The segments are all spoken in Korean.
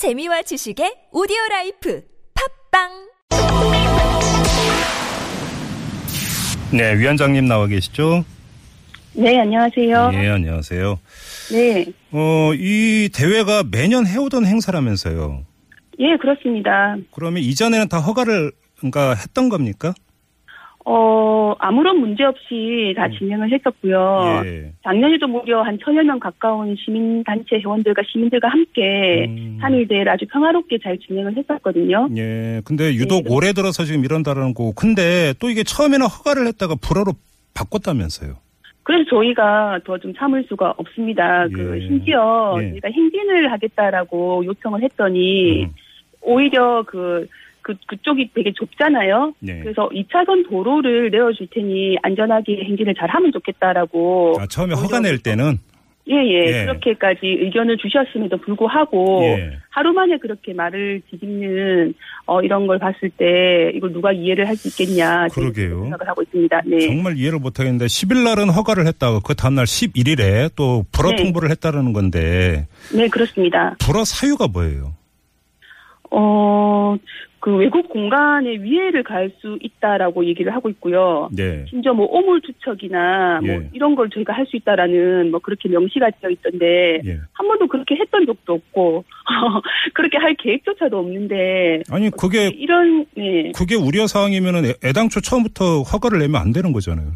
재미와 지식의 오디오 life 팟빵 네, 위원장님 나와 계시죠? 네, 안녕하세요. 예, 안녕하세요. 네. 어, 이 대회가 매년 해오던 행사라면서요. 예, 그렇습니다. 그러면 이전에는 다 허가를 그러니까 했던 겁니까? 어, 아무런 문제 없이 다 진행을 했었고요. 음. 예. 작년에도 무려 한 천여 명 가까운 시민단체 회원들과 시민들과 함께 음. 3일 대회를 아주 평화롭게 잘 진행을 했었거든요. 예. 근데 유독 네. 올해 들어서 지금 이런다라는 거. 근데 또 이게 처음에는 허가를 했다가 불허로 바꿨다면서요. 그래서 저희가 더 좀 참을 수가 없습니다. 그 예. 심지어 예. 저희가 행진을 하겠다라고 요청을 했더니 음. 오히려 그, 그, 그쪽이 되게 좁잖아요. 예. 그래서 2차선 도로를 내어줄 테니 안전하게 행진을 잘 하면 좋겠다라고. 아, 처음에 허가 낼 때는 예, 예, 예. 그렇게까지 의견을 주셨음에도 불구하고 예. 하루 만에 그렇게 말을 뒤집는 어, 이런 걸 봤을 때 이걸 누가 이해를 할 수 있겠냐 그러게요. 생각을 하고 있습니다. 네. 정말 이해를 못 하겠는데 10일 날은 허가를 했다가 그 다음 날 11일에 또 불허 네. 통보를 했다라는 건데 네, 그렇습니다. 불허 사유가 뭐예요? 어, 그 외국 공간에 위해를 가할 수 있다라고 얘기를 하고 있고요. 네. 심지어 뭐 오물 투척이나 뭐 예. 이런 걸 저희가 할 수 있다라는 뭐 그렇게 명시가 되어 있던데 예. 한 번도 그렇게 했던 적도 없고 그렇게 할 계획조차도 없는데 아니 그게 이런 네 그게 우려 사항이면은 애- 애당초 처음부터 허가를 내면 안 되는 거잖아요.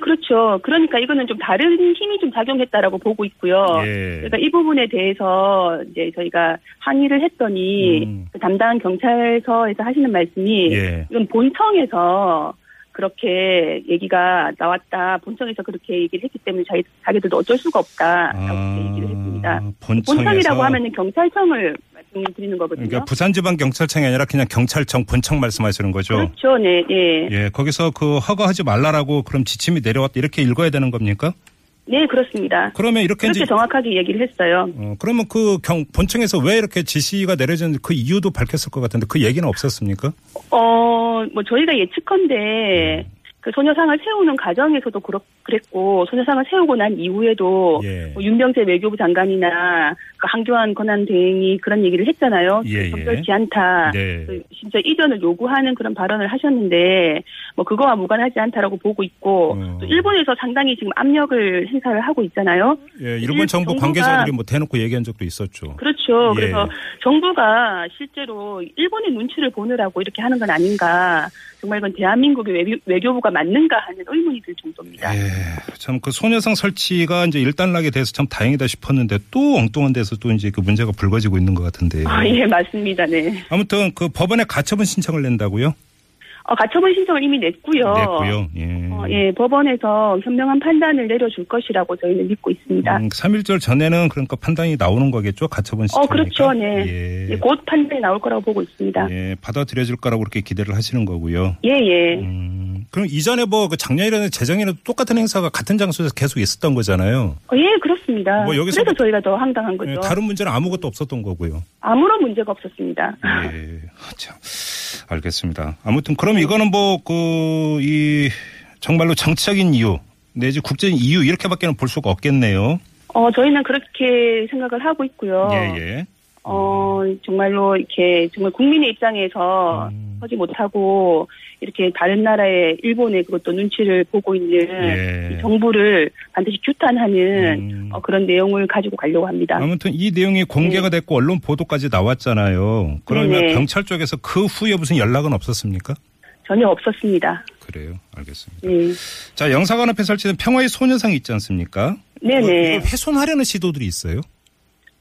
그렇죠 그러니까 이거는 좀 다른 힘이 좀 작용했다라고 보고 있고요 예. 그러니까 이 부분에 대해서 이제 저희가 항의를 했더니 음. 그 담당 경찰서에서 하시는 말씀이 예. 이건 본청에서 그렇게 얘기가 나왔다. 본청에서 그렇게 얘기를 했기 때문에 자기, 자기들도 어쩔 수가 없다라고 그렇게 얘기를 했습니다. 아, 본청에서 본청이라고 하면은 경찰청을 말씀드리는 거거든요. 그러니까 부산지방경찰청이 아니라 그냥 경찰청 본청 말씀하시는 거죠. 그렇죠, 네, 네, 예, 거기서 그 허가하지 말라라고 그럼 지침이 내려왔다 이렇게 읽어야 되는 겁니까? 네, 그렇습니다. 그러면 이렇게 그렇게 이제 정확하게 얘기를 했어요. 어, 그러면 그 경, 본청에서 왜 이렇게 지시가 내려졌는지 그 이유도 밝혔을 것 같은데 그 얘기는 없었습니까? 어, 뭐 저희가 예측컨대 그 소녀상을 세우는 과정에서도 그렇, 그랬고 소녀상을 세우고 난 이후에도 예. 뭐 윤병재 외교부 장관이나 그 한교안 권한대행이 그런 얘기를 했잖아요. 예, 예. 적절치 않다. 네. 그 진짜 이전을 요구하는 그런 발언을 하셨는데 뭐 그거와 무관하지 않다라고 보고 있고 어. 또 일본에서 상당히 지금 압력을 행사를 하고 있잖아요. 예, 일본 일- 정부 관계자들이 뭐 대놓고 얘기한 적도 있었죠. 그렇죠. 예. 그래서 정부가 실제로 일본의 눈치를 보느라고 이렇게 하는 건 아닌가. 정말 이건 대한민국의 외교, 외교 부가 맞는가 하는 의문이 들 정도입니다. 예, 참그 소녀상 설치가 이제 일단락이 돼서 참 다행이다 싶었는데 또 엉뚱한 데서 또 이제 그 문제가 불거지고 있는 것 같은데. 아, 예, 맞습니다. 네. 아무튼 그 법원에 가처분 신청을 낸다고요? 어, 가처분 신청을 이미 냈고요. 냈고요. 예. 어, 예, 법원에서 현명한 판단을 내려줄 것이라고 저희는 믿고 있습니다. 음, 3일절 전에는 그러니까 판단이 나오는 거겠죠? 가처분 신청. 어, 그렇죠. 네. 예. 예, 곧 판단이 나올 거라고 보고 있습니다. 예, 받아들여질 거라고 그렇게 기대를 하시는 거고요. 예, 예. 음, 그럼 이전에 뭐 그 작년이라는 재정에는 똑같은 행사가 같은 장소에서 계속 있었던 거잖아요. 어, 예, 그렇습니다. 뭐 여기서 그래서 뭐- 저희가 더 황당한 거죠. 예, 다른 문제는 아무것도 없었던 거고요. 아무런 문제가 없었습니다. 예, 참 알겠습니다. 아무튼 그럼 이거는 뭐 그 이 정말로 정치적인 이유 내지 국제적인 이유 이렇게밖에는 볼 수가 없겠네요. 어, 저희는 그렇게 생각을 하고 있고요. 예, 예. 어, 정말로 이렇게 정말 국민의 입장에서 음. 서지 못하고 이렇게 다른 나라의 일본의 그것도 눈치를 보고 있는 예. 이 정부를 반드시 규탄하는 음. 어, 그런 내용을 가지고 가려고 합니다. 아무튼 이 내용이 공개가 됐고 언론 보도까지 나왔잖아요. 그러면 네네. 경찰 쪽에서 그 후에 무슨 연락은 없었습니까? 전혀 없었습니다. 그래요. 알겠습니다. 네. 자, 영사관 앞에 설치된 평화의 소녀상이 있지 않습니까? 네네. 이걸 훼손하려는 시도들이 있어요.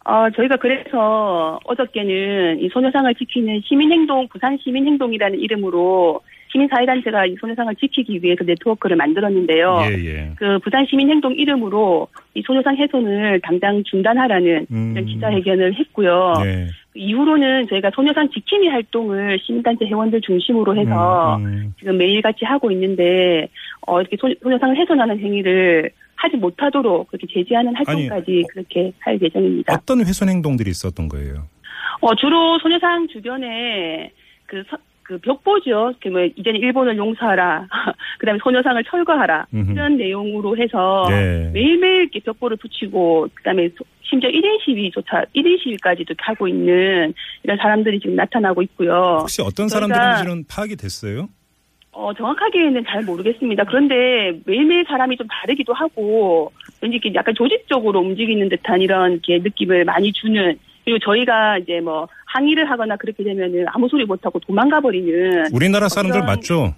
어, 저희가 그래서 어저께는 이 소녀상을 지키는 시민행동, 부산 시민행동이라는 이름으로 시민사회단체가 이 소녀상을 지키기 위해서 네트워크를 만들었는데요. 예, 예. 그 부산 시민행동 이름으로 이 소녀상 훼손을 당장 중단하라는 음. 이런 기자회견을 했고요. 네. 그 이후로는 저희가 소녀상 지킴이 활동을 시민단체 회원들 중심으로 해서 음, 음. 지금 매일같이 하고 있는데 어, 이렇게 소, 소녀상을 훼손하는 행위를 하지 못하도록 그렇게 제지하는 활동까지 그렇게 할 예정입니다. 어떤 훼손 행동들이 있었던 거예요? 어, 주로 소녀상 주변에 그, 서- 그 벽보죠. 그 뭐, 이제는 일본을 용서하라. 그 다음에 소녀상을 철거하라. 음흠. 이런 내용으로 해서 네. 매일매일 이렇게 벽보를 붙이고, 그 다음에 심지어 1인 시위조차 1인 시위까지도 하고 있는 이런 사람들이 지금 나타나고 있고요. 혹시 어떤 사람들인지는 파악이 됐어요? 어, 정확하게는 잘 모르겠습니다. 그런데 매일매일 사람이 좀 다르기도 하고, 왠지 이렇게 약간 조직적으로 움직이는 듯한 이런 느낌을 많이 주는, 그리고 저희가 이제 뭐 항의를 하거나 그렇게 되면은 아무 소리 못하고 도망가 버리는, 우리나라 사람들 맞죠?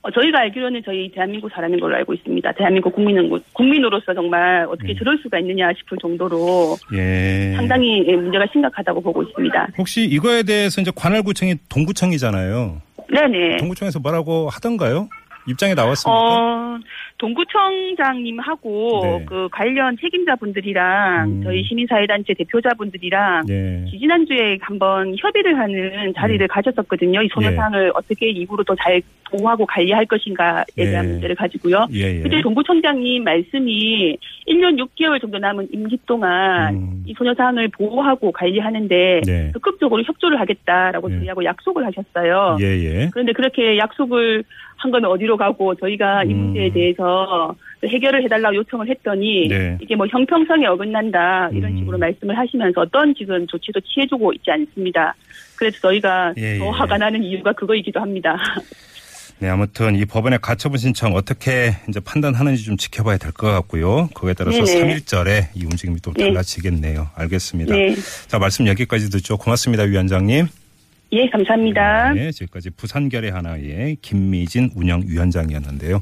어, 저희가 알기로는 저희 대한민국 사람인 걸로 알고 있습니다. 대한민국 국민은, 국민으로서 정말 어떻게 음. 저럴 수가 있느냐 싶을 정도로 예. 상당히 예, 문제가 심각하다고 보고 있습니다. 혹시 이거에 대해서 이제 관할구청이 동구청이잖아요. 네네. 동구청에서 뭐라고 하던가요? 입장에 나왔습니까? 어, 동구청장님하고 네. 그 관련 책임자분들이랑 음. 저희 시민사회단체 대표자분들이랑 예. 지지난주에 한번 협의를 하는 자리를 가졌었거든요. 이 소녀상을 어떻게 이후로 더 잘 보호하고 관리할 것인가에 예. 대한 문제를 가지고요. 예, 예. 그때 동구청장님 말씀이 1년 6개월 정도 남은 임기 동안 음. 이 소녀상을 보호하고 관리하는데 네. 적극적으로 협조를 하겠다라고 예. 저희하고 약속을 하셨어요. 예, 예. 그런데 그렇게 약속을 한 건 어디로 가고 저희가 이 음. 문제에 대해서 해결을 해달라고 요청을 했더니 네. 이게 뭐 형평성에 어긋난다 이런 음. 식으로 말씀을 하시면서 어떤 지금 조치도 취해주고 있지 않습니다. 그래서 저희가 예, 더 예. 화가 나는 이유가 그거이기도 합니다. 네, 아무튼 이 법원의 가처분 신청 어떻게 이제 판단하는지 좀 지켜봐야 될 것 같고요. 그거에 따라서 네네. 3일절에 이 움직임이 또 네. 달라지겠네요. 알겠습니다. 네, 자, 말씀 여기까지 듣죠. 고맙습니다, 위원장님. 예 감사합니다. 네, 지금까지 부산결의 하나의 김미진 운영위원장이었는데요.